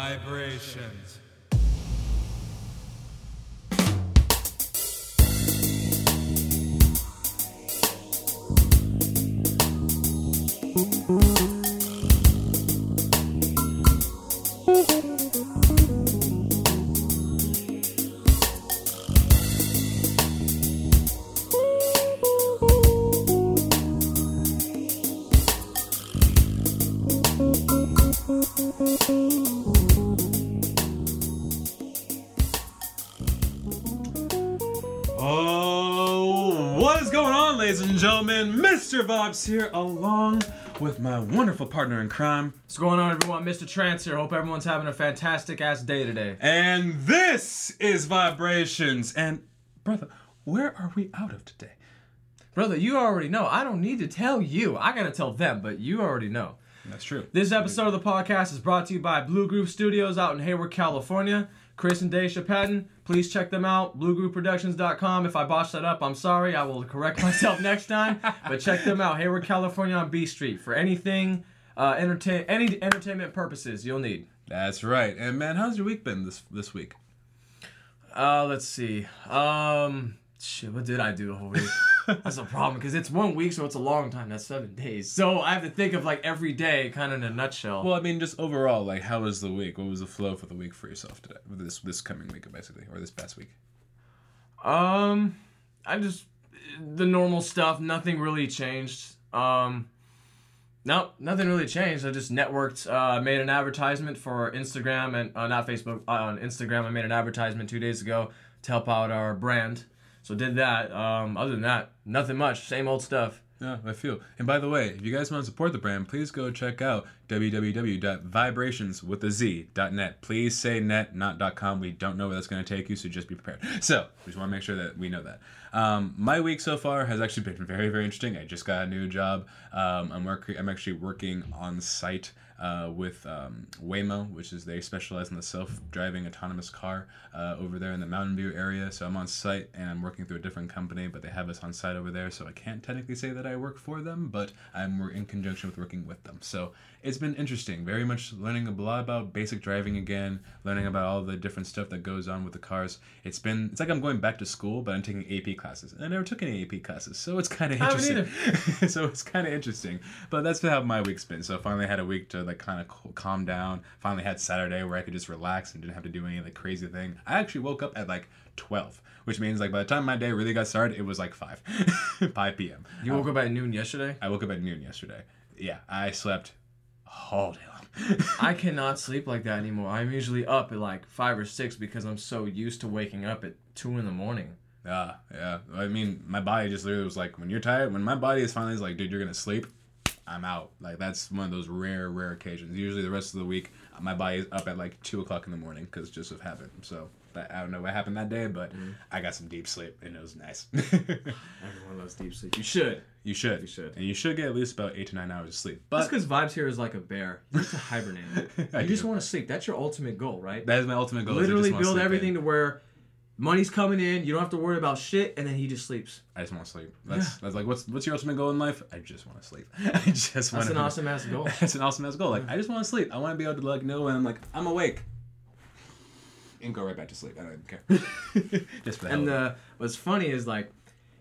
Vibrations. Mr. Vibes here, along with my wonderful partner in crime. What's going on, everyone? Mr. Trance here. Hope everyone's having a fantastic ass day today. And this is Vibrations. And, brother, where are we out of today? Brother, you already know. I don't need to tell you. I gotta tell them, but you already know. That's true. This episode of the podcast is brought to you by Blue Groove Studios out in Hayward, California. Chris and Daisha Patton, please check them out. BlueGrooveProductions.com. If I botched that up, I'm sorry. I will correct myself next time. But check them out. Hayward, California on B Street for anything, uh, entertain any entertainment purposes you'll need. That's right. And, man, how's your week been this this week? Uh, let's see. Um, shit, what did I do the whole week? That's a problem because it's one week, so it's a long time. That's seven days. So I have to think of like every day, kind of in a nutshell. Well, I mean, just overall, like, how was the week? What was the flow for the week for yourself today? This this coming week, basically, or this past week? Um, I just the normal stuff. Nothing really changed. Um, no, nothing really changed. I just networked. Uh, made an advertisement for Instagram and uh, not Facebook. Uh, on Instagram, I made an advertisement two days ago to help out our brand. So did that. Um, other than that, nothing much. Same old stuff. Yeah, I feel. And by the way, if you guys want to support the brand, please go check out www.vibrationswithaz.net. Please say net, not .com. We don't know where that's going to take you, so just be prepared. So, we just want to make sure that we know that. Um, my week so far has actually been very, very interesting. I just got a new job. Um, I'm working. I'm actually working on site uh, with um, Waymo, which is they specialize in the self-driving autonomous car uh, over there in the Mountain View area. So I'm on site and I'm working through a different company, but they have us on site over there. So I can't technically say that I work for them, but I'm in conjunction with working with them. So it's been interesting. Very much learning a lot about basic driving again, learning about all the different stuff that goes on with the cars. It's been it's like I'm going back to school, but I'm taking AP classes. And I never took any AP classes, so it's kind of I haven't interesting. so it's kind of interesting. But that's how my week's been. So I finally had a week to like kind of calm down. Finally had Saturday where I could just relax and didn't have to do any of the crazy thing. I actually woke up at like 12, which means like by the time my day really got started, it was like 5, 5 p.m. You woke up at noon yesterday. I woke up at noon yesterday. Yeah, I slept day long. I cannot sleep like that anymore. I'm usually up at like five or six because I'm so used to waking up at two in the morning. Yeah, yeah. I mean, my body just literally was like, when you're tired, when my body is finally like, dude, you're gonna sleep, I'm out. Like that's one of those rare, rare occasions. Usually, the rest of the week, my body is up at like two o'clock in the morning because just of habit. So that, I don't know what happened that day, but mm. I got some deep sleep and it was nice. Everyone loves deep sleep. You should. You should, You should. and you should get at least about eight to nine hours of sleep. That's But because vibes here is like a bear. You have to hibernate. You just want to sleep. That's your ultimate goal, right? that is my ultimate goal. is I just Literally build everything in. to where money's coming in. You don't have to worry about shit, and then he just sleeps. I just want to sleep. That's that's like what's what's your ultimate goal in life? I just want to sleep. I just want. That's an awesome ass goal. That's an awesome ass goal. Like I just want to sleep. I want to be able to like know when I'm like I'm awake, and go right back to sleep. I don't even care. just for the And uh, what's funny is like,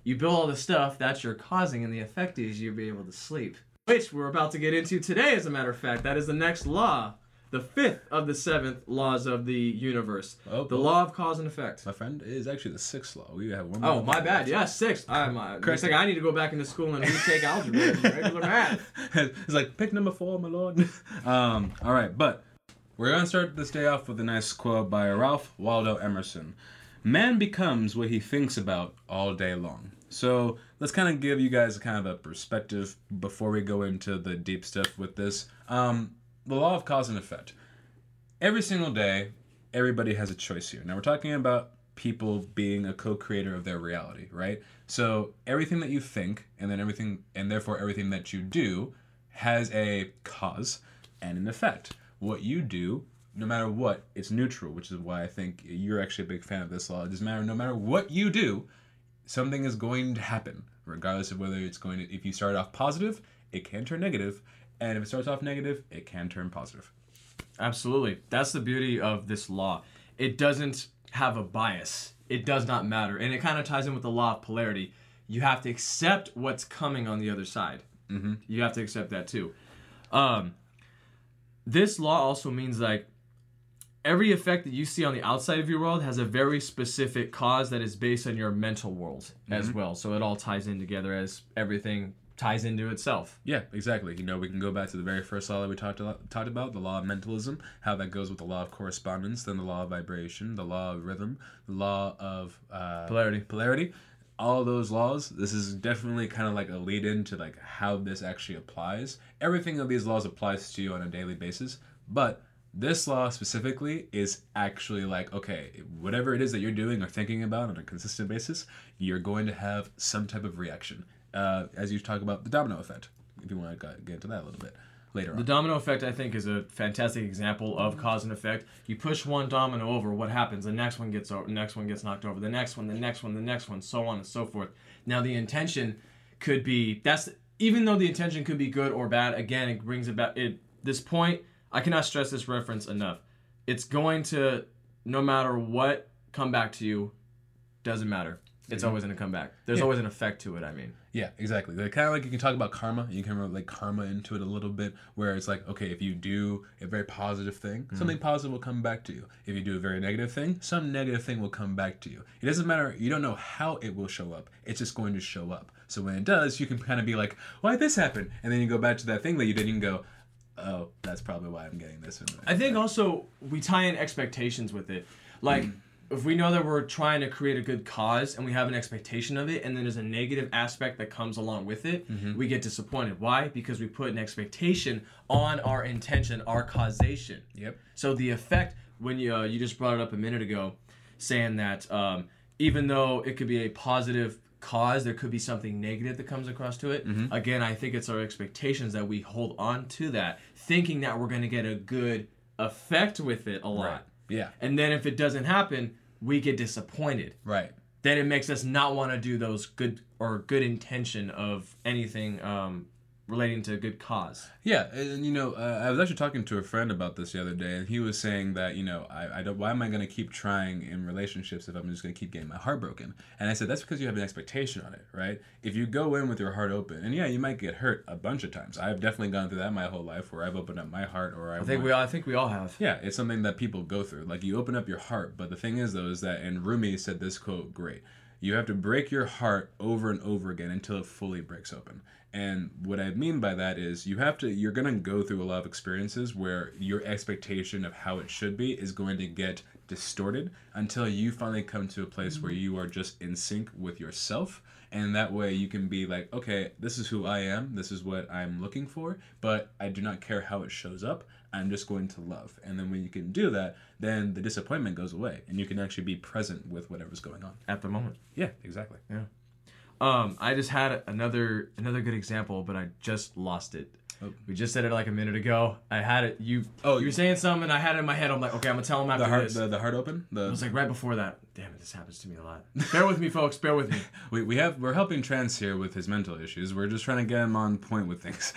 you build all the stuff that you're causing, and the effect is you'll be able to sleep. Which we're about to get into today, as a matter of fact. That is the next law, the fifth of the seventh laws of the universe, Oh, the law of cause and effect. my friend is actually the sixth law. We have one. Oh, my bad. Yeah, six. I'm. Uh, Correct. thing I need to go back into school and retake algebra and regular math. it's like pick number four, my lord. um, all right, but we're gonna start this day off with a nice quote by Ralph Waldo Emerson. Man becomes what he thinks about all day long. So let's kind of give you guys kind of a perspective before we go into the deep stuff with this. Um, the law of cause and effect. Every single day, everybody has a choice here. Now we're talking about people being a co-creator of their reality, right? So everything that you think and then everything and therefore everything that you do has a cause and an effect. What you do, no matter what, it's neutral, which is why I think you're actually a big fan of this law. It doesn't matter no matter what you do, something is going to happen, regardless of whether it's going to if you start off positive, it can turn negative, and if it starts off negative, it can turn positive. Absolutely. That's the beauty of this law. It doesn't have a bias. It does not matter. And it kind of ties in with the law of polarity. You have to accept what's coming on the other side. Mm-hmm. You have to accept that too. Um, this law also means like every effect that you see on the outside of your world has a very specific cause that is based on your mental world as well. So it all ties in together as everything ties into itself. Yeah, exactly. You know, we can go back to the very first law that we talked about, talked about, the law of mentalism, how that goes with the law of correspondence, then the law of vibration, the law of rhythm, the law of uh, Polarity. Polarity. All those laws. This is definitely kind of like a lead into like how this actually applies. Everything of these laws applies to you on a daily basis, but this law specifically is actually like okay, whatever it is that you're doing or thinking about on a consistent basis, you're going to have some type of reaction. Uh, as you talk about the domino effect, if you want to get into that a little bit later The domino effect, I think, is a fantastic example of cause and effect. You push one domino over, what happens? The next one gets over, the next one gets knocked over, the next one, the next one, the next one, so on and so forth. Now, the intention could be that's even though the intention could be good or bad. Again, it brings about it. This point, I cannot stress this reference enough. It's going to, no matter what, come back to you. Doesn't matter. It's always going to come back. There's Yeah. always an effect to it. I mean, Yeah, exactly. Like, kind of like you can talk about karma. You can relate karma into it a little bit, where it's like, okay, if you do a very positive thing, Mm-hmm. something positive will come back to you. If you do a very negative thing, some negative thing will come back to you. It doesn't matter. You don't know how it will show up. It's just going to show up. So when it does, you can kind of be like, why did this happen? And then you go back to that thing that you did and go, oh, that's probably why I'm getting this. I think also we tie in expectations with it. Like if we know that we're trying to create a good cause and we have an expectation of it and then there's a negative aspect that comes along with it, we get disappointed. Why? Because we put an expectation on our intention, our causation. Yep. So the effect when you uh, you just brought it up a minute ago, saying that um, even though it could be a positive cause, there could be something negative that comes across to it. Mm-hmm. Again, I think it's our expectations that we hold on to that, thinking that we're going to get a good effect with it a lot. Right. Yeah. And then if it doesn't happen, we get disappointed. Right. Then it makes us not want to do those good or good intention of anything um, relating to a good cause. Yeah, and you know, uh, I was actually talking to a friend about this the other day, and he was saying that you know, I, I don't. Why am I going to keep trying in relationships if I'm just going to keep getting my heart broken? And I said that's because you have an expectation on it, right? If you go in with your heart open, and yeah, you might get hurt a bunch of times. I've definitely gone through that my whole life, where I've opened up my heart, or I, I think we all, I think we all have. yeah, it's something that people go through. Like you open up your heart, but the thing is though is that and Rumi said this quote great. You have to break your heart over and over again until it fully breaks open. And what I mean by that is you have to you're going to go through a lot of experiences where your expectation of how it should be is going to get distorted until you finally come to a place where mm-hmm. you are just in sync with yourself. And that way you can be like okay this is who i am. This is what i'm looking for. But i do not care how it shows up i'm just going to love and then when you can do that then the disappointment goes away and you can actually be present with whatever's going on At the moment. yeah exactly Yeah. Um, I just had another another good example, but I just lost it. Oh. We just said it like a minute ago. I had it. You. Oh, you were saying something. And I had it in my head. I'm like, okay, I'm gonna tell him after the heart this. the, the heart open the it was like right before that. Damn it, this happens to me a lot. Bear with me, folks. Bear with me. we, we have we're helping Trance here with his mental issues we're just trying to get him on point with things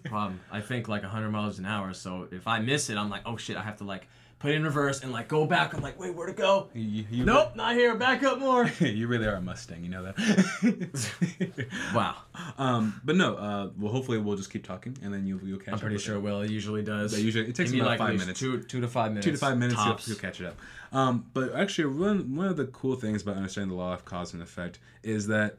Problem. I think like 100 miles an hour. So if I miss it, I'm like, oh shit, I have to like put it in reverse and like go back. I'm like, wait, where to go? you, you, Nope, not here. Back up more. you really are a mustang you know that wow. Um, but no, uh, well, hopefully we'll just keep talking, and then you'll you'll catch up I'm pretty sure It. Will. It usually does. Yeah, usually- it takes about like, five minutes. Two, two to five minutes. Two to five minutes, you'll, Tops. you'll catch it up. Um, but actually, one one of the cool things about understanding the law of cause and effect is that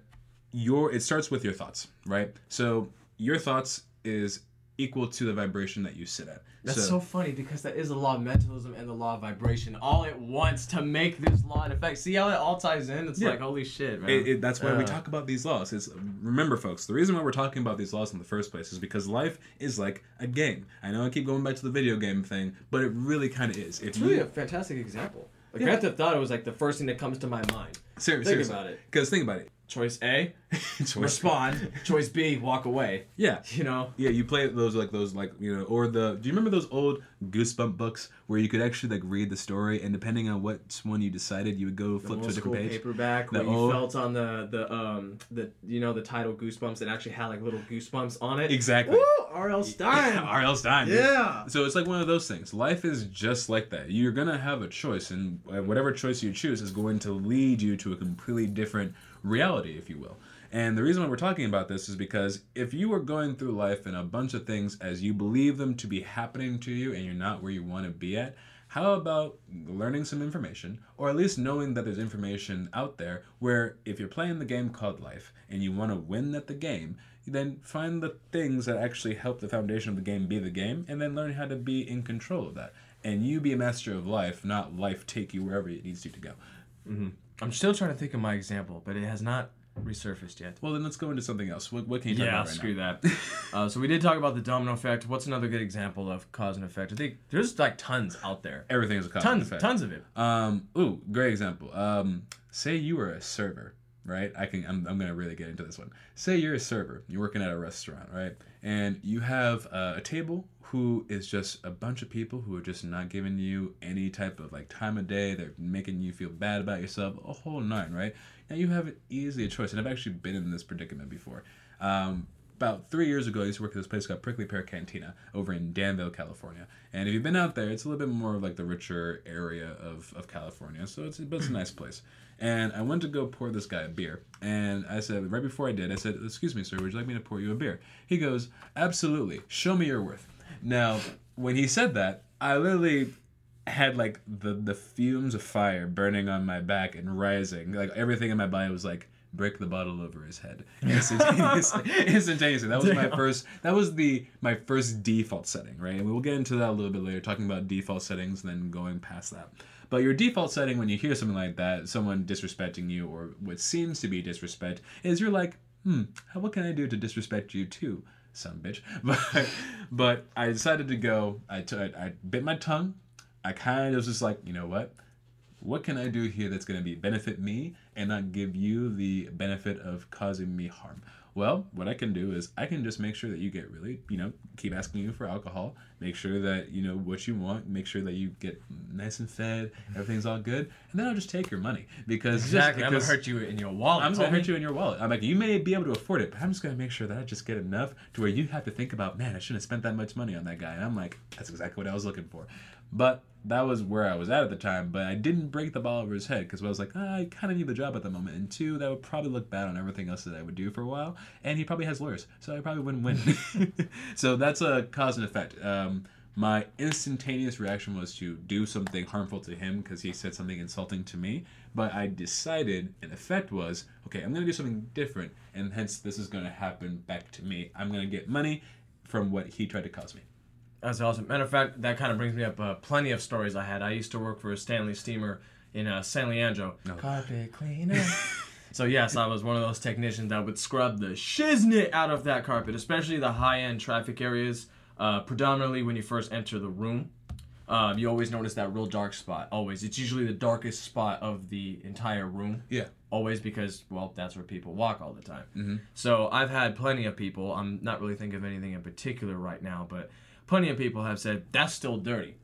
your it starts with your thoughts, right? So your thoughts is equal to the vibration that you sit at. That's so, funny because that is the law of mentalism and the law of vibration all at once to make this law in effect. See how it all ties in? It's Yeah. like holy shit, man. It, it, that's why we Uh, talk about these laws. Is remember, folks, the reason why we're talking about these laws in the first place is because life is like a game. I know I keep going back to the video game thing, but it really kind of is. If It's really you a fantastic example. Like Yeah. Grand Theft Auto was like the first thing that comes to my mind. Seriously, Think seriously, about it. because think about it. Choice A, Choice- respond. Choice B, walk away. Yeah. You know. Yeah, you play those like those like you know, or the. Do you remember those old Goosebump books where you could actually like read the story, and depending on what one you decided, you would go flip to a old different page. paperback The where you felt on the the um the you know the title goosebumps and actually had like little goosebumps on it. Exactly. Woo! R.L. Stine. R.L. Stine. dude. Yeah. So it's like one of those things. Life is just like that. You're gonna have a choice, and uh, whatever choice you choose is going to lead you to a completely different reality, if you will. And the reason why we're talking about this is because if you are going through life and a bunch of things as you believe them to be happening to you, and you're not where you want to be at, how about learning some information, or at least knowing that there's information out there where if you're playing the game called life and you want to win at the game, then find the things that actually help the foundation of the game be the game, and then learn how to be in control of that. And you be a master of life, not life take you wherever it needs you to go. Mm-hmm. I'm still trying to think of my example, but it has not resurfaced yet. Well, then let's go into something else. What, what can you talk Yeah, about right screw now? that. uh, so we did talk about the domino effect. What's another good example of cause and effect? I think there's like tons out there. Everything is a cause and effect. tons of it. Um, ooh, great example. Um, say you were a server, right? I can. I'm, I'm gonna really get into this one. Say you're a server. You're working at a restaurant, right? And you have uh, a table who is just a bunch of people who are just not giving you any type of like time of day. They're making you feel bad about yourself. A whole nine, right? Now you have easily a choice, and I've actually been in this predicament before. Um, about three years ago, I used to work at this place called Prickly Pear Cantina over in Danville, California. And if you've been out there, it's a little bit more of like the richer area of, of California. So it's, but it's a nice place. And I went to go pour this guy a beer. And I said, right before I did, I said, Excuse me, sir, would you like me to pour you a beer? He goes, Absolutely. Show me your worth. Now, when he said that, I literally had like the the fumes of fire burning on my back and rising. Like everything in my body was like break the bottle over his head instantaneously. instantaneously. That was my first. That was the my first default setting, right? And we'll get into that a little bit later, talking about default settings, and then going past that. But your default setting when you hear something like that, someone disrespecting you or what seems to be disrespect, is you're like, hmm, what can I do to disrespect you too? Some bitch, but but I decided to go. I t- I bit my tongue. I kind of was just like, you know what? What can I do here that's going to be benefit me and not give you the benefit of causing me harm? Well, what I can do is I can just make sure that you get really, you know, keep asking you for alcohol, make sure that you know what you want, make sure that you get nice and fed, everything's all good, and then I'll just take your money because Exactly. I'm gonna hurt you in your wallet. I'm just gonna hurt you in your wallet. I'm like, you may be able to afford it, but I'm just gonna make sure that I just get enough to where you have to think about, man, I shouldn't have spent that much money on that guy. And I'm like, that's exactly what I was looking for. But that was where I was at at the time. But I didn't break the ball over his head because I was like, ah, I kind of need the job at the moment. And two, that would probably look bad on everything else that I would do for a while. And he probably has lawyers, so I probably wouldn't win. so that's a cause and effect. Um, my instantaneous reaction was to do something harmful to him because he said something insulting to me. But I decided, in effect, was okay, I'm going to do something different, and hence this is going to happen back to me. I'm going to get money from what he tried to cause me. That's awesome. Matter of fact, that kind of brings me up uh, plenty of stories I had. I used to work for a Stanley steamer in uh, San Leandro. Carpet cleaner. so yes, I was one of those technicians that would scrub the shiznit out of that carpet, especially the high-end traffic areas. Uh, predominantly when you first enter the room, um, you always notice that real dark spot. Always, it's usually the darkest spot of the entire room. Yeah. Always because well, that's where people walk all the time. Mm-hmm. So I've had plenty of people. I'm not really thinking of anything in particular right now, but plenty of people have said that's still dirty,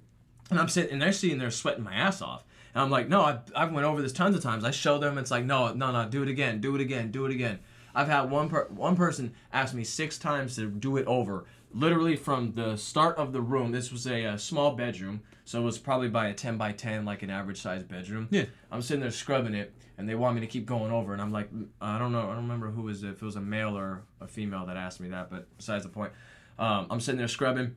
and I'm sitting and they're sitting there sweating my ass off, and I'm like, no, I've, I've went over this tons of times. I show them, it's like, no, no, no, do it again, do it again, do it again. I've had one per- one person ask me six times to do it over, literally from the start of the room. This was a, uh small bedroom, so it was probably by a 10 by 10, like an average sized bedroom. Yeah. I'm sitting there scrubbing it, and they want me to keep going over, and I'm like, I don't know, I don't remember who was it, if it was a male or a female that asked me that, but besides the point, um, I'm sitting there scrubbing,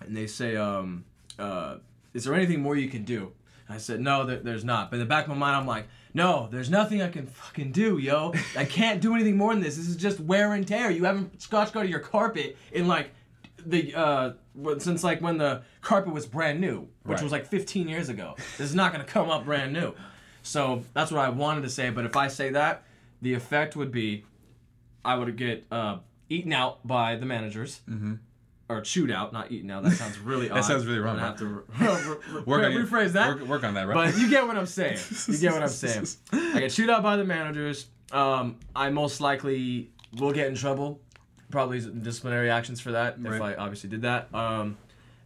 and they say, um, uh, "Is there anything more you can do?" I said, "No, there, there's not." But in the back of my mind, I'm like, "No, there's nothing I can fucking do, yo. I can't do anything more than this. This is just wear and tear. You haven't scotch guarded your carpet in like." The uh, since like when the carpet was brand new, which Right. was like 15 years ago, this is not gonna come up brand new. So that's what I wanted to say. But if I say that, the effect would be I would get uh, eaten out by the managers. Mm-hmm. Or chewed out, not eaten out. That sounds really odd. That sounds really wrong, huh? have to re- re- Work your- rephrase that. Work, work on that, right? But you get what I'm saying. You get what I'm saying. I get chewed out by the managers. um, I most likely will get in trouble. Probably disciplinary actions for that if I obviously did that. Um,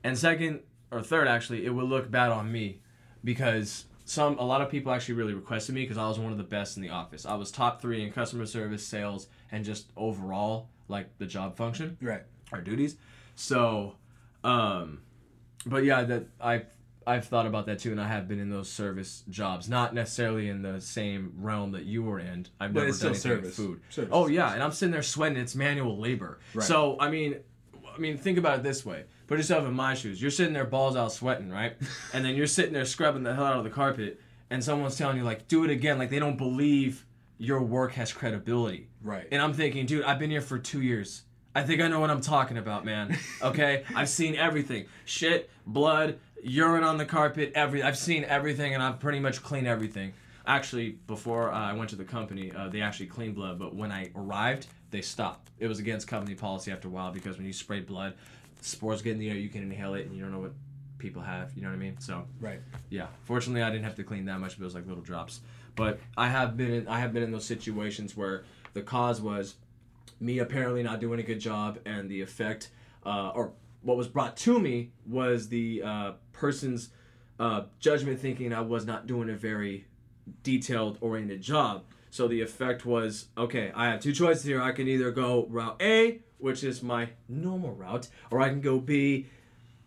and second or third, actually, it would look bad on me because some a lot of people actually really requested me because I was one of the best in the office. I was top three in customer service, sales, and just overall like the job function Right. our duties. So, um, but yeah, that I I've thought about that too, and I have been in those service jobs, not necessarily in the same realm that you were in. I've But never done still anything with service. food. Service. Oh yeah, and I'm sitting there sweating. It's manual labor. Right. So I mean, I mean, think about it this way. Put yourself in my shoes. You're sitting there balls out sweating, right? and then you're sitting there scrubbing the hell out of the carpet, and someone's telling you like, do it again. Like they don't believe your work has credibility. Right. And I'm thinking, dude, I've been here for two years. I think I know what I'm talking about, man. Okay, I've seen everything: shit, blood, urine on the carpet. Every I've seen everything, and I've pretty much cleaned everything. Actually, before uh, I went to the company, uh, they actually cleaned blood, but when I arrived, they stopped. It was against company policy after a while because when you spray blood, spores get in the air, you can inhale it, and you don't know what people have. You know what I mean? So Right. yeah. Fortunately, I didn't have to clean that much, but it was like little drops. But I have been in, I have been in those situations where the cause was me apparently not doing a good job, and the effect, uh, or what was brought to me was the uh, person's uh, judgment thinking I was not doing a very detailed oriented job. So the effect was okay, I have two choices here. I can either go route A, which is my normal route, or I can go B,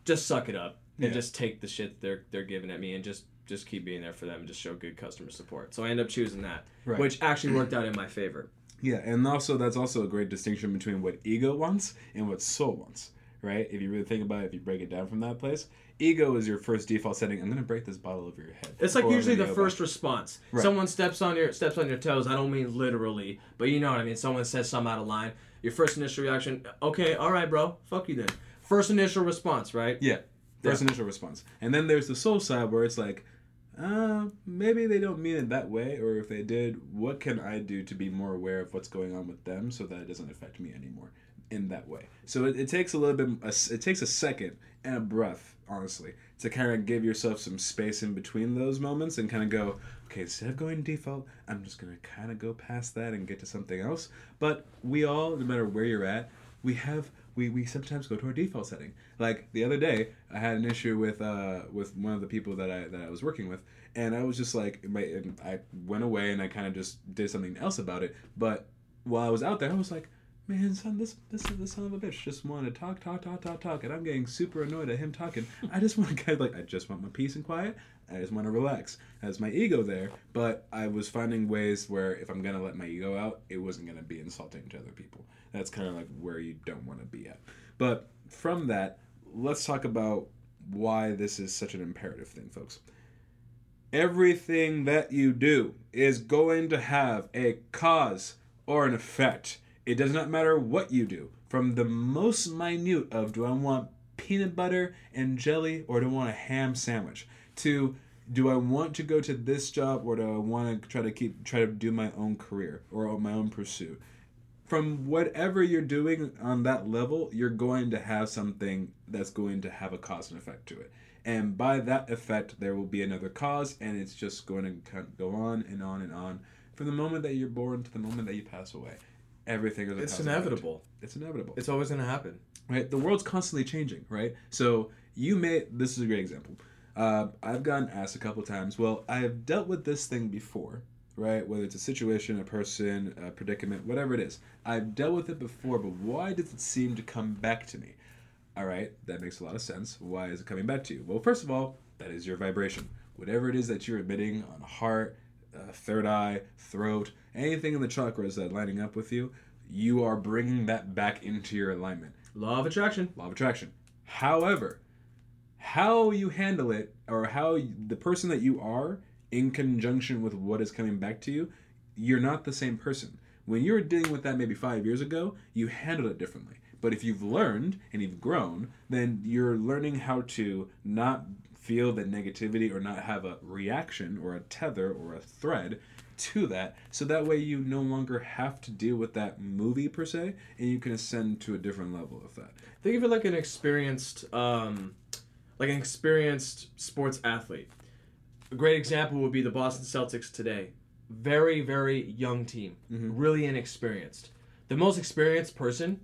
just suck it up and Yeah. just take the shit they're they're giving at me and just just keep being there for them and just show good customer support. So I end up choosing that, Right. which actually worked out in my favor. Yeah, and also that's also a great distinction between what ego wants and what soul wants, right? If you really think about it, if you break it down from that place, ego is your first default setting. I'm gonna break this bottle over your head. It's like usually the first back. response. Right. Someone steps on your steps on your toes. I don't mean literally, but you know what I mean. Someone says something out of line. Your first initial reaction, okay, all right, bro, fuck you then. First initial response, right? Yeah, first initial response, and then there's the soul side where it's like, uh, maybe they don't mean it that way, or if they did, what can I do to be more aware of what's going on with them so that it doesn't affect me anymore in that way? So it, it takes a little bit, it takes a second and a breath, honestly, to kind of give yourself some space in between those moments and kind of go, okay, instead of going default, I'm just gonna kind of go past that and get to something else. But we all, no matter where you're at, we have we, we sometimes go to our default setting. Like the other day, I had an issue with uh with one of the people that I that I was working with, and I was just like, my, I went away and I kind of just did something else about it. But while I was out there, I was like, man, son, this this is the son of a bitch just want to talk, talk, talk, talk, talk, and I'm getting super annoyed at him talking. I just want to kind of like, I just want my peace and quiet. I just want to relax. That's my ego there, but I was finding ways where if I'm gonna let my ego out, it wasn't gonna be insulting to other people. That's kind of like where you don't want to be at. But from that, let's talk about why this is such an imperative thing, folks. Everything that you do is going to have a cause or an effect. It does not matter what you do. From the most minute of do I want peanut butter and jelly or do I want a ham sandwich to do I want to go to this job or do I want to try to keep try to do my own career or my own pursuit? From whatever you're doing on that level, you're going to have something that's going to have a cause and effect to it. And by that effect, there will be another cause, and it's just going to go on and on and on from the moment that you're born to the moment that you pass away. Everything is It's cause and effect. inevitable. It's inevitable It's always gonna happen. right? The world's constantly changing, right? So you may. This is a great example. Uh, I've gotten asked a couple times. Well, I have dealt with this thing before, right? Whether it's a situation, a person, a predicament, whatever it is, I've dealt with it before. But why does it seem to come back to me? All right, that makes a lot of sense. Why is it coming back to you? Well, first of all, that is your vibration. Whatever it is that you're emitting on heart, third eye, throat, anything in the chakras that lining up with you, you are bringing that back into your alignment. Law of attraction. Law of attraction. However, how you handle it or how the person that you are in conjunction with what is coming back to you, you're not the same person. When you were dealing with that maybe five years ago, you handled it differently. But if you've learned and you've grown, then you're learning how to not feel the negativity or not have a reaction or a tether or a thread to that so that way you no longer have to deal with that movie per se and you can ascend to a different level of that Think of it like an experienced, um, like an experienced sports athlete. A great example would be the Boston Celtics today. very very young team, really inexperienced. The most experienced person,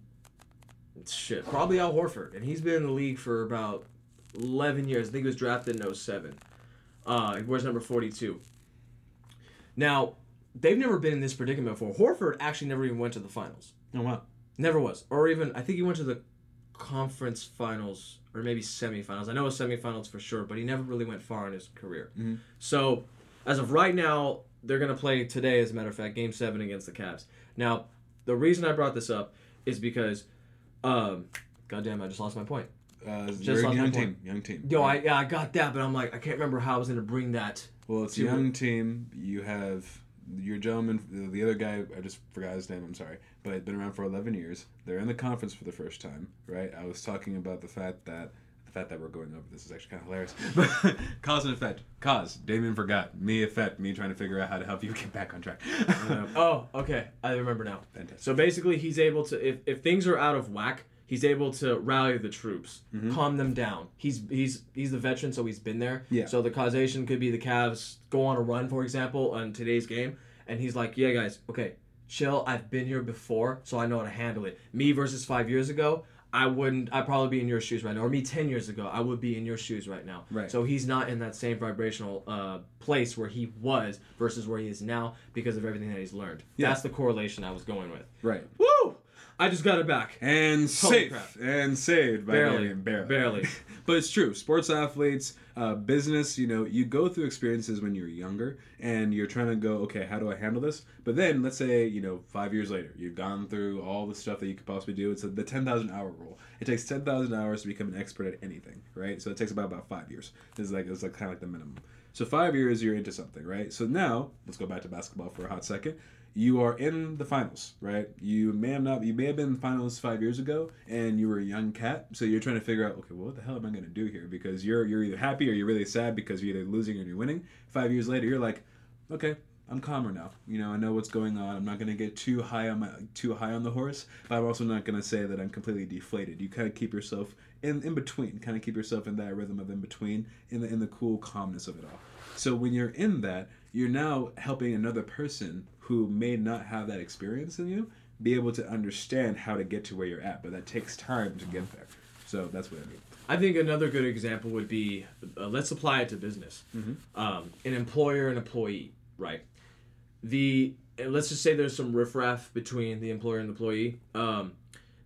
shit, probably Al Horford, and he's been in the league for about eleven years. I think he was drafted in 07. Uh, he wears number forty two. Now, they've never been in this predicament before. Horford actually never even went to the finals. Oh wow. Never was. Or even I think he went to the conference finals or maybe semifinals. I know it was semifinals for sure, but he never really went far in his career. Mhm. So as of right now, they're gonna play today, as a matter of fact, game seven against the Cavs. Now, the reason I brought this up is because um goddamn I just lost my point. Uh, Just young point. team. Young team. Yo, I yeah, I got that, but I'm like I can't remember how I was gonna bring that. Well, it's a young team. You have your gentleman, the- the other guy. I just forgot his name. I'm sorry, but been around for 11 years. They're in the conference for the first time, right? I was talking about the fact that the fact that we're going over this is actually kind of hilarious. Cause and effect. Cause. Damien forgot. Me effect. Me trying to figure out how to help you get back on track. Oh, okay. I remember now. Fantastic. So basically, he's able to if, if things are out of whack, he's able to rally the troops, Mm-hmm. calm them down. He's he's he's the veteran, so he's been there. Yeah. So the causation could be the Cavs go on a run, for example, on today's game, and he's like, "Yeah, guys, okay, chill. I've been here before, so I know how to handle it." Me versus five years ago. I wouldn't. I'd probably be in your shoes right now, or me ten years ago. I would be in your shoes right now. Right. So he's not in that same vibrational uh, place where he was versus where he is now because of everything that he's learned. Yeah. That's the correlation I was going with. right. Woo! I just got it back. And safe. And saved by Barely. Damien. Barely. Barely. but it's true. Sports athletes, uh, business, you know, you go through experiences when you're younger and you're trying to go, okay, how do I handle this? But then, let's say, you know, five years later, you've gone through all the stuff that you could possibly do. It's the 10,000 hour rule. It takes 10,000 hours to become an expert at anything, right? So it takes about, about five years. It's like, it's like kind of like the minimum. So five years, you're into something, right? So now, let's go back to basketball for a hot second you are in the finals, right? You may have not, you may have been in the finals five years ago, and you were a young cat, so you're trying to figure out, okay, well, what the hell am I going to do here? Because you're you're either happy or you're really sad because you're either losing or you're winning. Five years later, you're like, okay, I'm calmer now. You know, I know what's going on. I'm not going to get too high on my too high on the horse, but I'm also not going to say that I'm completely deflated. You kind of keep yourself in in between, kind of keep yourself in that rhythm of in between, in the in the cool calmness of it all. So when you're in that, you're now helping another person who may not have that experience in you be able to understand how to get to where you're at, but that takes time to get there. So that's what I mean. I think another good example would be uh, let's apply it to business. Um, an employer and employee, right? The let's just say there's some riffraff between the employer and the employee. Um,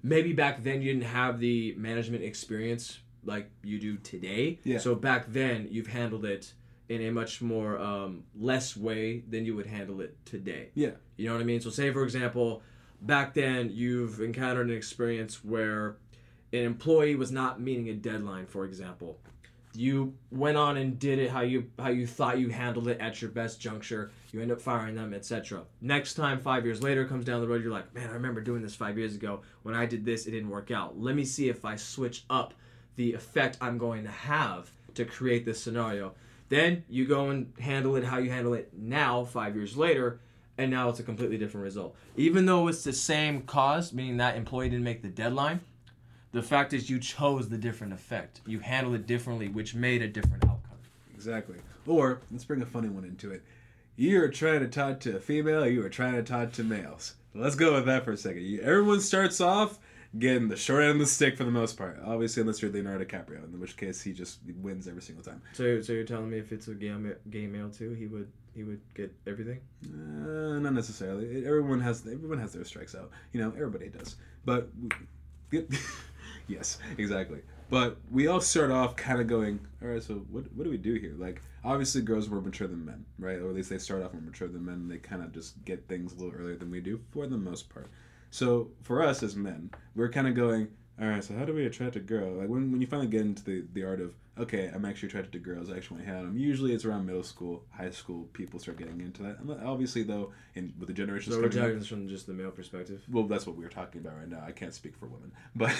maybe back then you didn't have the management experience like you do today. Yeah. So back then you've handled it in a much more um, less way than you would handle it today. Yeah. You know what I mean? So say for example, back then you've encountered an experience where an employee was not meeting a deadline, for example. You went on and did it how you how you thought you handled it at your best juncture. You end up firing them, etc. Next time, five years later, comes down the road. You're like, man, I remember doing this five years ago. When I did this, it didn't work out. Let me see if I switch up the effect I'm going to have to create this scenario. Then you go and handle it how you handle it now, five years later, and now it's a completely different result. Even though it's the same cause, meaning that employee didn't make the deadline, the fact is you chose the different effect. You handled it differently, which made a different outcome. Exactly. Or let's bring a funny one into it. You're trying to talk to a female, you are trying to talk to males. Let's go with that for a second. You, everyone starts off getting the short end of the stick for the most part. Obviously, unless you're Leonardo DiCaprio, in which case he just wins every single time. So, so you're telling me if it's a gay, gay male too, he would he would get everything? Uh, not necessarily. Everyone has everyone has their strikes out. You know, everybody does. But yes, exactly. But we all start off kind of going, all right. So what what do we do here? Like, obviously, girls are more mature than men, right? Or at least they start off more mature than men. And they kind of just get things a little earlier than we do, for the most part. So for us as men, we're kind of going, all right. So how do we attract a girl? Like when, when you finally get into the the art of okay, I'm actually attracted to girls. I actually to hit them. Usually, it's around middle school, high school. People start getting into that. And obviously, though, in with the generations So we're up- talking from just the male perspective. well, that's what we're talking about right now. I can't speak for women, but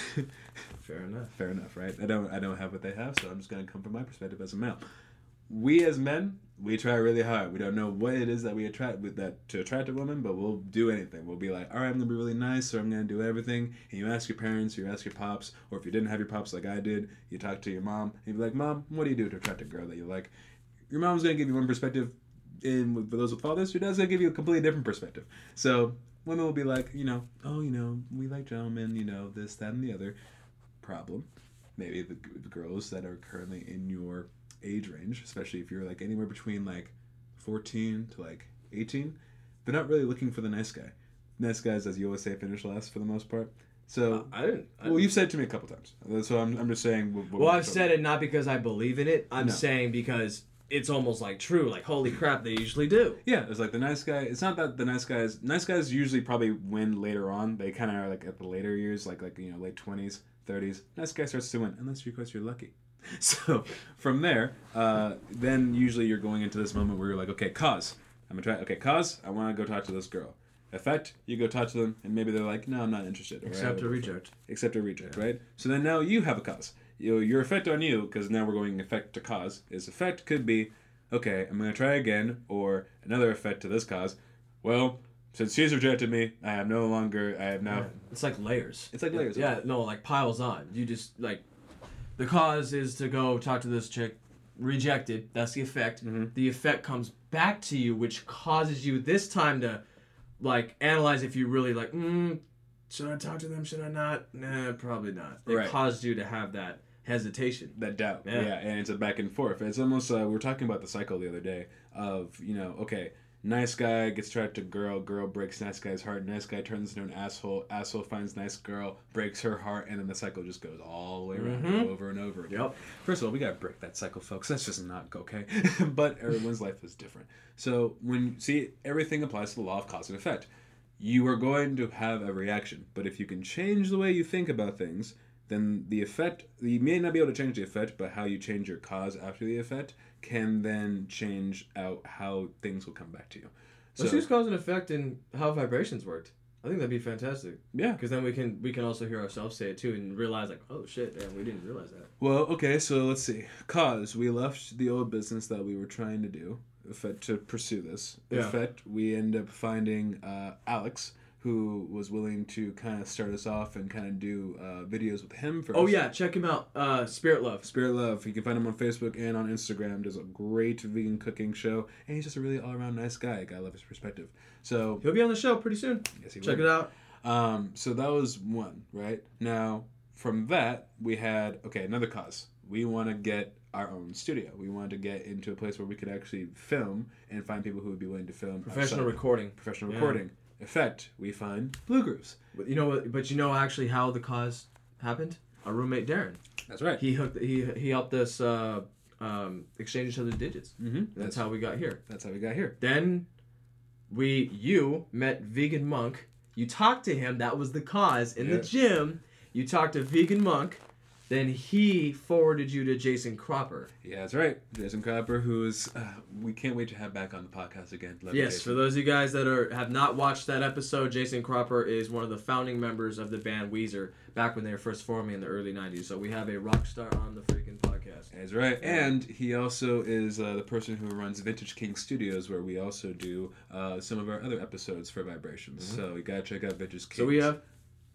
Fair enough. fair enough, right? I don't, I don't have what they have, so I'm just gonna come from my perspective as a male. We as men, we try really hard. We don't know what it is that we attract with that to attract a woman, but we'll do anything. We'll be like, all right, I'm gonna be really nice, or I'm gonna do everything. And you ask your parents, or you ask your pops, or if you didn't have your pops like I did, you talk to your mom, and you be like, mom, what do you do to attract a girl that you like? Your mom's gonna give you one perspective. and for those with fathers, your dad's gonna give you a completely different perspective. So women will be like, you know, oh, you know, we like gentlemen, you know, this, that, and the other. Problem, maybe the, the girls that are currently in your age range, especially if you're like anywhere between like 14 to like 18, they're not really looking for the nice guy. Nice guys, as you always say, finish last for the most part. So, uh, I didn't. I well, you've said it to me a couple times. Uh, so I'm, I'm just saying. what- what Well, I've said it not because I believe in it. I'm No. saying because it's almost like true. Like, holy crap, they usually do. Yeah, it's like the nice guy. It's not that the nice guys. Nice guys usually probably win later on. They kind of are like at the later years, like like you know late twenties, thirties. Nice guy starts to win, unless of course you're lucky. So from there, uh, then usually you're going into this moment where you're like, okay, cause I'm gonna try. Okay, cause I want to go talk to this girl. Effect, you go talk to them, and maybe they're like, no, I'm not interested. or, Accept "I or would reject. Accept or reject, right? So then now you have a cause. You your effect on you, because now we're going effect to cause. Is effect could be, okay, I'm gonna try again, or another effect to this cause. Well, since she's rejected me, I have no longer. I have now. It's like layers. It's like layers. Yeah, no, like piles on. You just like the cause is to go talk to this chick, rejected. That's the effect. Mhm. The effect comes back to you, which causes you this time to like analyze if you really like. Mm, should I talk to them? Should I not? Nah, probably not. It Right. caused you to have that hesitation. that doubt. Yeah. Yeah. and it's a back and forth. It's almost uh, we were talking about the cycle the other day of you know okay. Nice guy gets attracted to girl, girl breaks nice guy's heart, nice guy turns into an asshole, asshole finds nice girl, breaks her heart, and then the cycle just goes all the way around Mhm. over and over again. Yep. First of all, we gotta break that cycle, folks. That's just not okay. but everyone's life is different. So when see everything applies to the law of cause and effect. You are going to have a reaction, but if you can change the way you think about things, then the effect you may not be able to change the effect, but how you change your cause after the effect can then change out how things will come back to you. So Let's use cause and effect and how vibrations worked. I think that'd be fantastic yeah. because then we can we can also hear ourselves say it too and realize like oh shit man we didn't realize that. Well, okay, so let's see. Cause we left the old business that we were trying to do effect to pursue this. Yeah. Effect we end up finding uh, Alex, who was willing to kind of start us off and kind of do uh, videos with him first. Oh yeah, check him out. Uh, Spirit Love. Spirit Love. You can find him on Facebook and on Instagram. Does a great vegan cooking show, and he's just a really all around nice guy. Gotta love his perspective. So He'll be on the show pretty soon. yes, he will. Check will. it out. Um, so that was one, right? Now, from that, we had, okay, another cause. We want to get our own studio. We wanted to get into a place where we could actually film and find people who would be willing to film. Professional outside. recording. Professional Yeah. recording. Effect, we find Blue Grooves. But you know? But you know actually how the cause happened. Our roommate Darren. That's right. He hooked. He he helped us uh, um, exchange each other's digits. mm-hmm. That's, That's, how we got here. that's how we got here. Then we you met Vegan Monk. You talked to him. That was the cause in Yeah. the gym. You talked to Vegan Monk. Then he forwarded you to Jason Cropper. Yeah, that's right. Jason Cropper, who is, uh, we can't wait to have back on the podcast again. Love Yes, Jason. for those of you guys that are have not watched that episode, Jason Cropper is one of the founding members of the band Weezer back when they were first forming in the early '90s. So we have a rock star on the freaking podcast. That's right. And he also is uh, the person who runs Vintage King Studios, where we also do uh, some of our other episodes for Vibrations. So you gotta check out Vintage King. So we have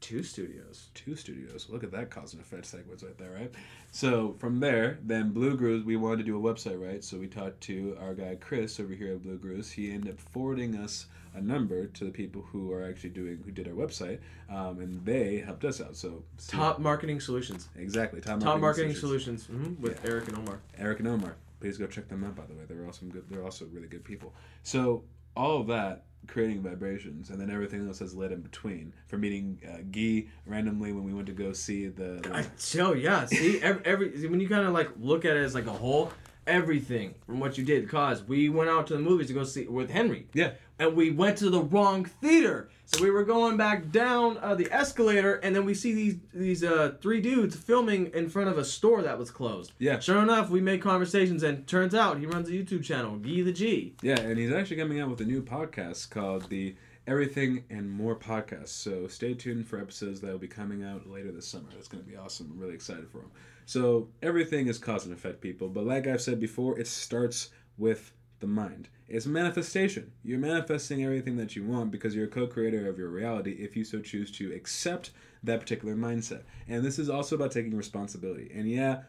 two studios. two studios. Look at that cause and effect sequence right there, right? So from there, then Blue Grooves, we wanted to do a website, right? So we talked to our guy Chris over here at Blue Grooves. He ended up forwarding us a number to the people who are actually doing who did our website, um, and they helped us out. So Top Marketing Solutions. exactly top Top marketing, Marketing Solutions. Solutions mhm, with Yeah. Eric and Omar. Eric and Omar. Please go check them out. By the way, they're awesome. Good. They're also really good people. So all of that creating vibrations, and then everything else has led in between. For meeting uh, Guy randomly when we went to go see the. the I so yeah. See every, every when you kind of like look at it as like a whole, everything from what you did. Cause we went out to the movies to go see with Henry. yeah. And we went to the wrong theater. So we were going back down uh, the escalator, and then we see these these uh, three dudes filming in front of a store that was closed. Yeah. Sure enough, we made conversations, and turns out he runs a YouTube channel, Gee the G. Yeah, and he's actually coming out with a new podcast called the Everything and More Podcast. So stay tuned for episodes that will be coming out later this summer. It's going to be awesome. I'm really excited for them. So everything is cause and effect, people. But like I've said before, it starts with the mind. It's manifestation. You're manifesting everything that you want because you're a co-creator of your reality if you so choose to accept that particular mindset. And this is also about taking responsibility. And yeah,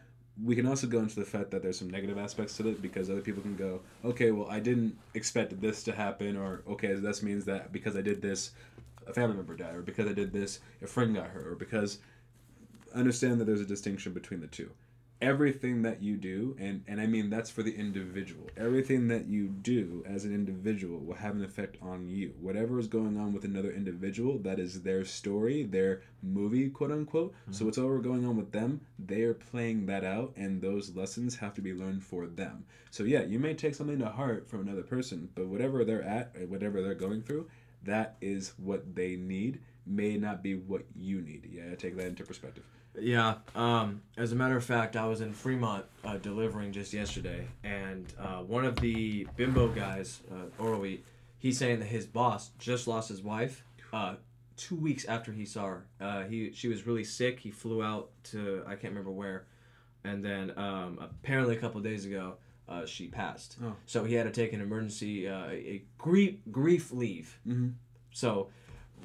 we can also go into the fact that there's some negative aspects to it because other people can go, okay, well, I didn't expect this to happen, or okay, this means that because I did this, a family member died, or because I did this, a friend got hurt, or because understand that there's a distinction between the two everything that you do and and i mean that's for the individual. Everything that you do as an individual will have an effect on you. Whatever is going on with another individual that is their story their movie quote unquote mm-hmm. so whatever going on with them they are playing that out and those lessons have to be learned for them. So yeah you may take something to heart from another person but whatever they're at whatever they're going through that is what they need may not be what you need. Yeah take that into perspective yeah. Um, as a matter of fact, I was in Fremont uh, delivering just yesterday, and uh, one of the bimbo guys, uh, Oroweat, he's saying that his boss just lost his wife. Uh, two weeks after he saw her, uh, he she was really sick. He flew out to I can't remember where, and then um, apparently a couple days ago, uh, she passed. Oh. So he had to take an emergency uh, a grief grief leave. Mm-hmm. So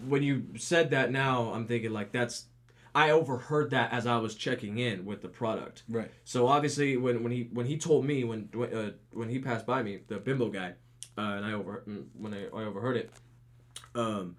when you said that now, I'm thinking like that's I overheard that as I was checking in with the product. Right. So obviously, when, when he when he told me when uh, when he passed by me, the bimbo guy, uh, and I over mm, when I, I overheard it, um,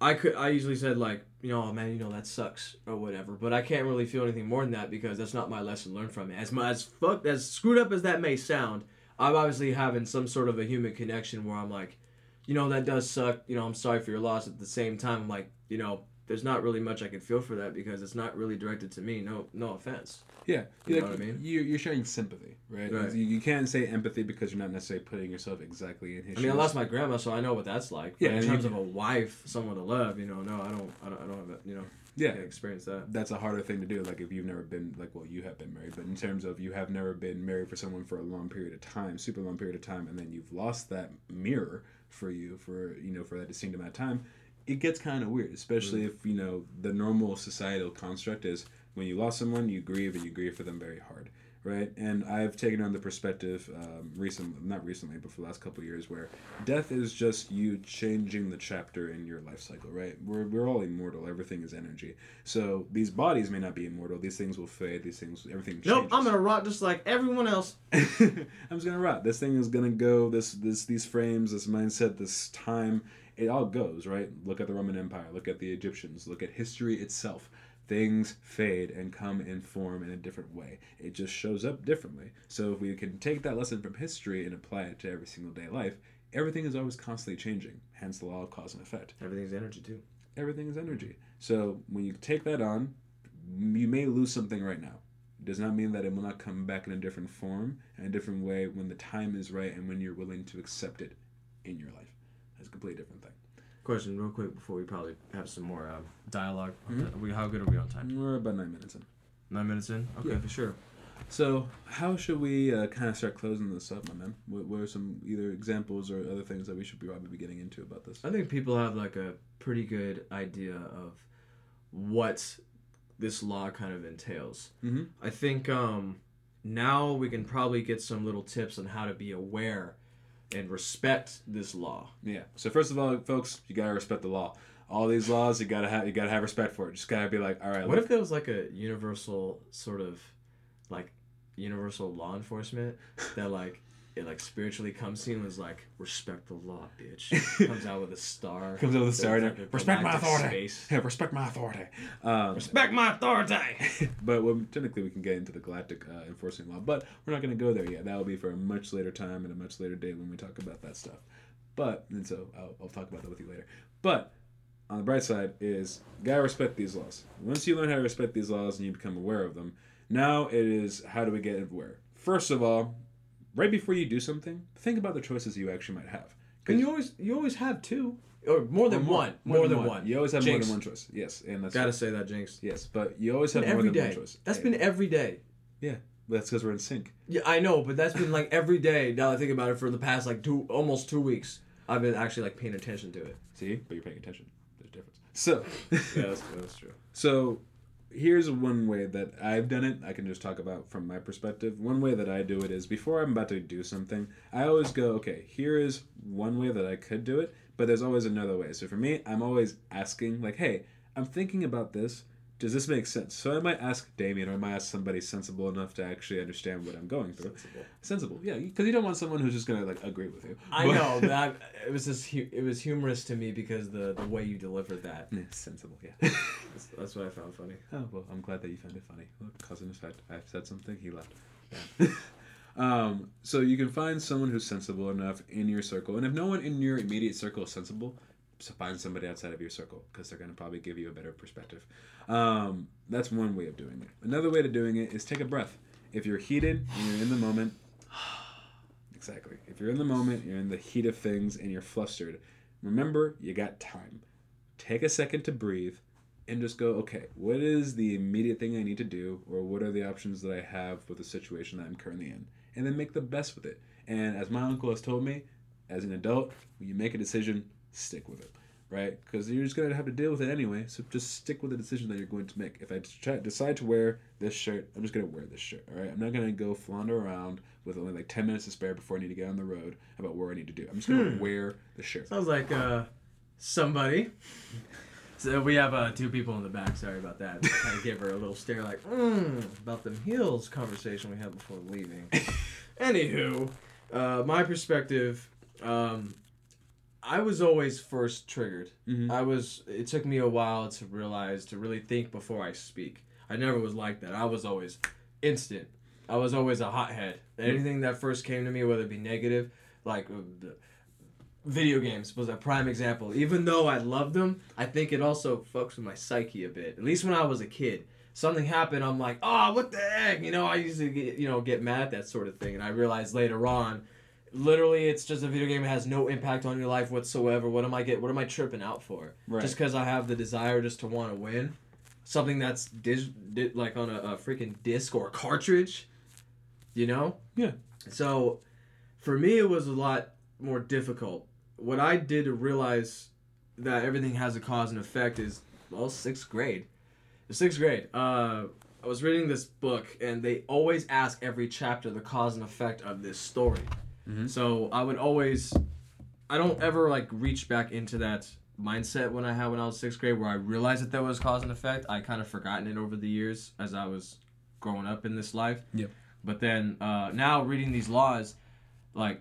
I could I usually said like you know oh man you know that sucks or whatever, but I can't really feel anything more than that because that's not my lesson learned from it. As much as fuck as screwed up as that may sound, I'm obviously having some sort of a human connection where I'm like, you know that does suck. You know I'm sorry for your loss. At the same time, I'm like you know there's not really much I can feel for that because it's not really directed to me. No, no offense. Yeah, you like, know what I mean. You're, you're showing sympathy, right? right. You, you can't say empathy because you're not necessarily putting yourself exactly in his. I mean, shoes. I lost my grandma, so I know what that's like. Yeah, in terms of a wife, someone to love, you know, no, I don't, I don't, I don't have that, you know. Yeah, experience that. That's a harder thing to do. Like if you've never been, like, well, you have been married, but in terms of you have never been married for someone for a long period of time, super long period of time, and then you've lost that mirror for you for you know for that distinct amount of time it gets kind of weird, especially mm. if you know the normal societal construct is when you lost someone, you grieve and you grieve for them very hard, right? And I've taken on the perspective um, recently, not recently, but for the last couple years, where death is just you changing the chapter in your life cycle, right? We're we're all immortal. Everything is energy. So these bodies may not be immortal. These things will fade. These things, everything. Changes. Nope, I'm gonna rot just like everyone else. I'm just gonna rot. This thing is gonna go. This this these frames, this mindset, this time it all goes, right? Look at the Roman Empire, look at the Egyptians, look at history itself. Things fade and come in form in a different way. It just shows up differently. So if we can take that lesson from history and apply it to every single day life, everything is always constantly changing. Hence the law of cause and effect. Everything's energy too. Everything is energy. So when you take that on, you may lose something right now. It does not mean that it will not come back in a different form and a different way when the time is right and when you're willing to accept it in your life. It's a completely different thing. Question, real quick, before we probably have some more uh, dialog mm-hmm. We, how good are we on time? We're about nine minutes in. Nine minutes in. Okay, yeah. for sure. So, how should we uh, kind of start closing this up, my man? What, what, are some either examples or other things that we should probably be getting into about this? I think people have like a pretty good idea of what this law kind of entails. Mm-hmm. I think um, now we can probably get some little tips on how to be aware and respect this law. Yeah. So first of all, folks, you gotta respect the law. All these laws, you gotta have you gotta have respect for it. Just gotta be like, all right. What look. if there was like a universal sort of, like, universal law enforcement that like it like spiritually comes to you and was like, respect the law, bitch. comes out with a star. comes out with a star. Like respect my authority. Yeah, respect my authority. Um, respect my authority. but well, technically, we can get into the galactic uh, enforcing law, but we're not going to go there yet. That will be for a much later time and a much later date when we talk about that stuff. But and so I'll, I'll talk about that with you later. But on the bright side is gotta respect these laws. Once you learn how to respect these laws and you become aware of them, now it is how do we get aware? First of all, right before you do something, think about the choices you actually might have. And you always you always have two or more than or more, one. More, more than, than one. one. You always have Jinx. more than one choice. Yes, and that's gotta say that, Jinx. Yes, but you always have more than day. one choice. That's been every day. Yeah, that's because we're in sync. Yeah, I know, but that's been like every day. Now I think about it, for the past like two, almost two weeks, I've been actually like paying attention to it. See, but you're paying attention. There's a difference. So yeah, that's, that's true. So here's one way that I've done it. I can just talk about from my perspective. One way that I do it is before I'm about to do something, I always go, okay, here is one way that I could do it, but there's always another way. So for me, I'm always asking, like, hey, I'm thinking about this, does this make sense? So I might ask Damien, or I might ask somebody sensible enough to actually understand what I'm going through. Sensible. Sensible, yeah, because you don't want someone who's just gonna like agree with you. I But- know that it was just hu- it was humorous to me because the the way you delivered that. Yeah, sensible, yeah. That's, that's what I found funny. oh well, I'm glad that you found it funny. Look, cousin said I've said something, he left. Yeah. um, so you can find someone who's sensible enough in your circle, and if no one in your immediate circle is sensible, find somebody outside of your circle because they're gonna probably give you a better perspective. Um, that's one way of doing it. Another way to doing it is take a breath. If you're heated and you're in the moment, exactly. If you're in the moment, you're in the heat of things, and you're flustered. Remember, you got time. Take a second to breathe and just go, okay, what is the immediate thing I need to do, or what are the options that I have with the situation that I'm currently in? And then make the best with it. And as my uncle has told me, as an adult, when you make a decision, stick with it, right? Because you're just going to have to deal with it anyway, so just stick with the decision that you're going to make. If I decide to wear this shirt, I'm just going to wear this shirt, all right? I'm not going to go flounder around with only like 10 minutes to spare before I need to get on the road about where I need to do. I'm just going to Hmm. wear the shirt. Sounds like uh, somebody. So we have uh, two people in the back. Sorry about that. kind of gave her a little stare, like, mm, about the heels conversation we had before leaving. Anywho, uh, my perspective, um, I was always first triggered. Mhm. I was. It took me a while to realize to really think before I speak. I never was like that. I was always instant. I was always a hothead. Anything that first came to me, whether it be negative, like uh, the video games was a prime example. Even though I loved them, I think it also fucks with my psyche a bit. At least when I was a kid, something happened, I'm like, oh, what the heck? You know, I used to get, you know get mad at that sort of thing, and I realized later on, literally, it's just a video game. It has no impact on your life whatsoever. What am I get? What am I tripping out for? Right. Just because I have the desire just to want to win, something that's dis- di- like on a, a freaking disc or a cartridge, you know? Yeah. So, for me, it was a lot more difficult. What I did to realize that everything has a cause and effect is well, sixth grade. Sixth grade. Uh, I was reading this book, and they always ask every chapter the cause and effect of this story. Mhm. So I would always, I don't ever like reach back into that mindset when I had when I was sixth grade, where I realized that there was cause and effect. I kind of forgotten it over the years as I was growing up in this life. Yep. But then uh, now reading these laws, like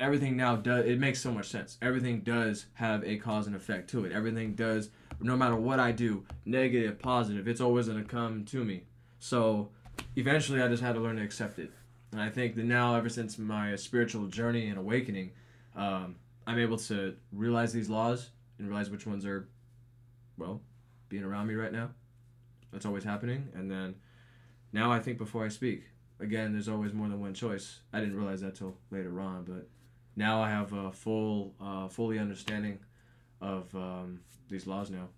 everything now does it makes so much sense. Everything does have a cause and effect to it. Everything does no matter what I do, negative, positive, it's always gonna come to me. So eventually I just had to learn to accept it. And I think that now ever since my spiritual journey and awakening, um, I'm able to realize these laws and realize which ones are well, being around me right now. That's always happening. And then now I think before I speak. Again, there's always more than one choice. I didn't realize that till later on, but now I have a full, uh, fully understanding of um, these laws now,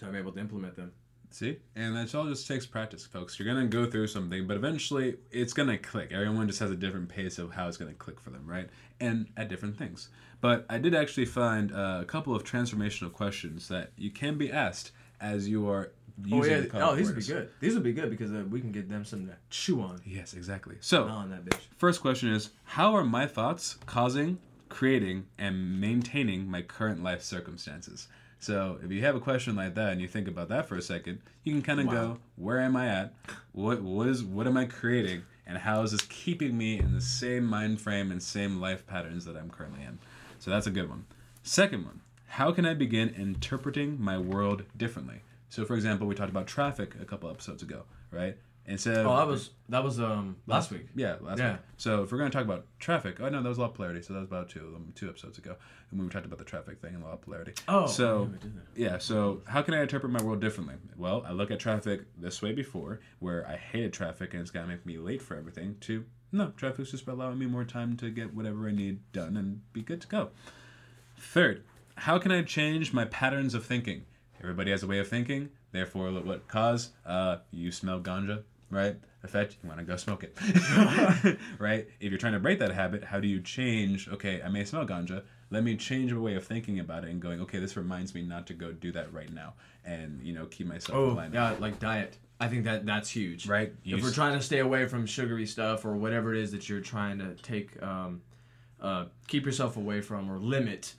so I'm able to implement them. See? And that all just takes practice, folks. You're going to go through something, but eventually it's going to click. Everyone just has a different pace of how it's going to click for them, right? And at different things. But I did actually find uh, a couple of transformational questions that you can be asked as you are using Oh yeah, the oh these would be good. These would be good because uh, we can get them something to chew on. Yes, exactly. So, On that bitch. First question is How are my thoughts causing, creating, and maintaining my current life circumstances? So, if you have a question like that and you think about that for a second, you can kind of Wow. go, Where am I at? What what is what am I creating? And how is this keeping me in the same mind frame and same life patterns that I'm currently in? So that's a good one. Second one, how can I begin interpreting my world differently? So, for example, we talked about traffic a couple episodes ago, right? Instead of Oh, that was that was um last week. yeah, last Yeah. week. So if we're gonna talk about traffic, oh no, that was law of polarity. So that was about two two episodes ago, and we talked about the traffic thing and law of polarity. Oh, so yeah, we did that. yeah. So how can I interpret my world differently? Well, I look at traffic this way before, where I hated traffic and it's gonna make me late for everything. To no, traffic's just allowing me more time to get whatever I need done and be good to go. Third, how can I change my patterns of thinking? Everybody has a way of thinking. Therefore, what cause? Uh, you smell ganja, right? Effect, you want to go smoke it, right? If you're trying to break that habit, how do you change? Okay, I may smell ganja. Let me change my way of thinking about it and going. Okay, this reminds me not to go do that right now, and you know, keep myself Oh aligned. yeah, like diet. I think that that's huge. Right. You if we're trying to stay away from sugary stuff or whatever it is that you're trying to take, um, uh, keep yourself away from or limit,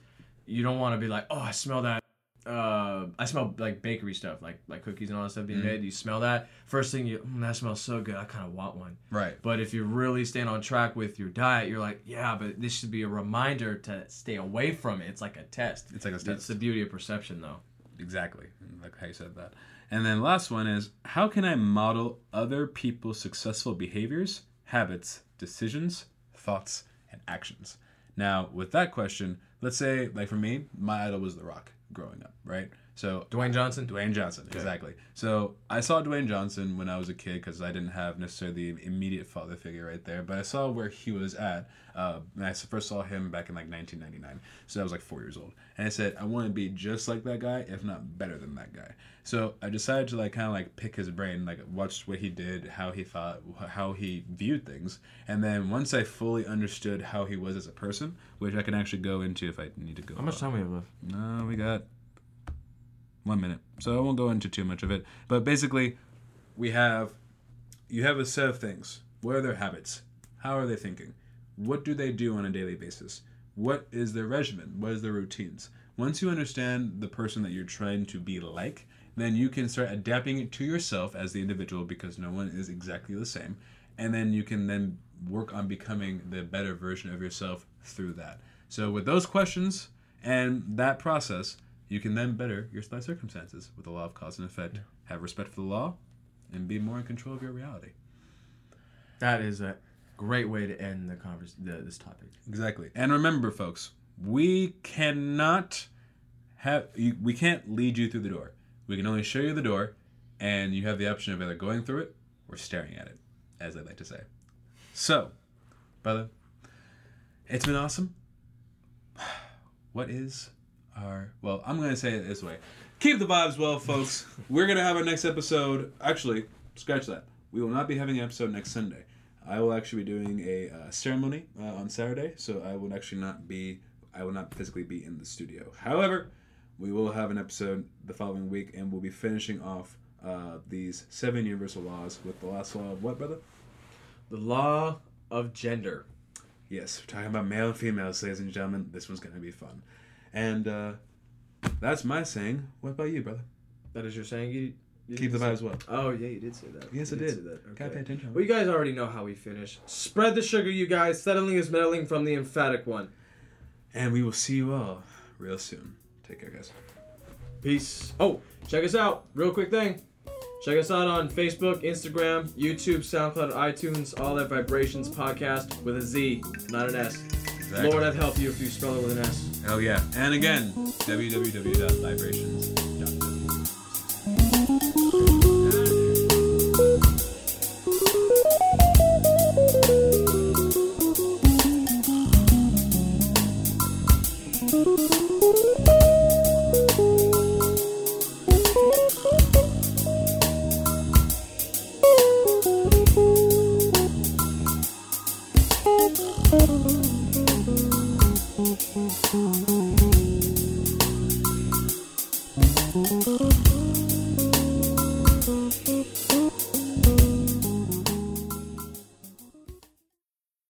you don't want to be like, oh, I smell that uh, I smell like bakery stuff, like like cookies and all that stuff being Mm-hmm. made. You smell that first thing, you mm, that smells so good. I kind of want one. Right. But if you're really staying on track with your diet, you're like, yeah, but this should be a reminder to stay away from it. It's like a test. It's like a test. It's the beauty of perception, though. Exactly. Like how you said that. And then last one is how can I model other people's successful behaviors, habits, decisions, thoughts, and actions? Now, with that question, let's say, like for me, my idol was The Rock growing up, right? So Dwayne Johnson. Dwayne Johnson, exactly. So I saw Dwayne Johnson when I was a kid because I didn't have necessarily the immediate father figure right there, but I saw where he was at. Uh, and I first saw him back in like 1999, so I was like four years old, and I said I want to be just like that guy, if not better than that guy. So I decided to like kind of like pick his brain, like watch what he did, how he thought, how he viewed things, and then once I fully understood how he was as a person, which I can actually go into if I need to go. How much time we have left? No, we got one minute. So I won't go into too much of it. But basically, we have you have a set of things. What are their habits? How are they thinking? What do they do on a daily basis? What is their regimen? What is their routines? Once you understand the person that you're trying to be like, then you can start adapting it to yourself as the individual because no one is exactly the same. And then you can then work on becoming the better version of yourself through that. So with those questions and that process, you can then better your circumstances with the law of cause and effect. Have respect for the law and be more in control of your reality. That is a great way to end the convers the, this topic. Exactly. And remember, folks, we cannot have you, we can't lead you through the door. We can only show you the door, and you have the option of either going through it or staring at it, as I like to say. So, brother, it's been awesome. What is our well? I'm gonna say it this way. Keep the vibes well, folks. We're gonna have our next episode. Actually, scratch that. We will not be having an episode next Sunday. I will actually be doing a uh, ceremony uh, on Saturday, so I will actually not be. I will not physically be in the studio. However, we will have an episode the following week, and we'll be finishing off uh, these seven universal laws with the last law of what, brother? The law of gender. Yes, we're talking about male and females, ladies and gentlemen. This one's gonna be fun, and uh, that's my saying. What about you, brother? That is your saying. You, you Keep the did vibes well. Oh yeah, you did say that. Yes, You I did. say that. Gotta pay attention. Well, you guys already know how we finish. Spread the sugar, you guys. Settling is meddling from the emphatic one. And we will see you all real soon. Take care, guys. Peace. Oh, check us out. Real quick thing. Check us out on Facebook, Instagram, YouTube, SoundCloud, iTunes, All That Vibrations podcast with a Z, not an S. Exactly. Lord, I'd help you if you spell it with an S. Hell yeah. And again, www.vibrations.com.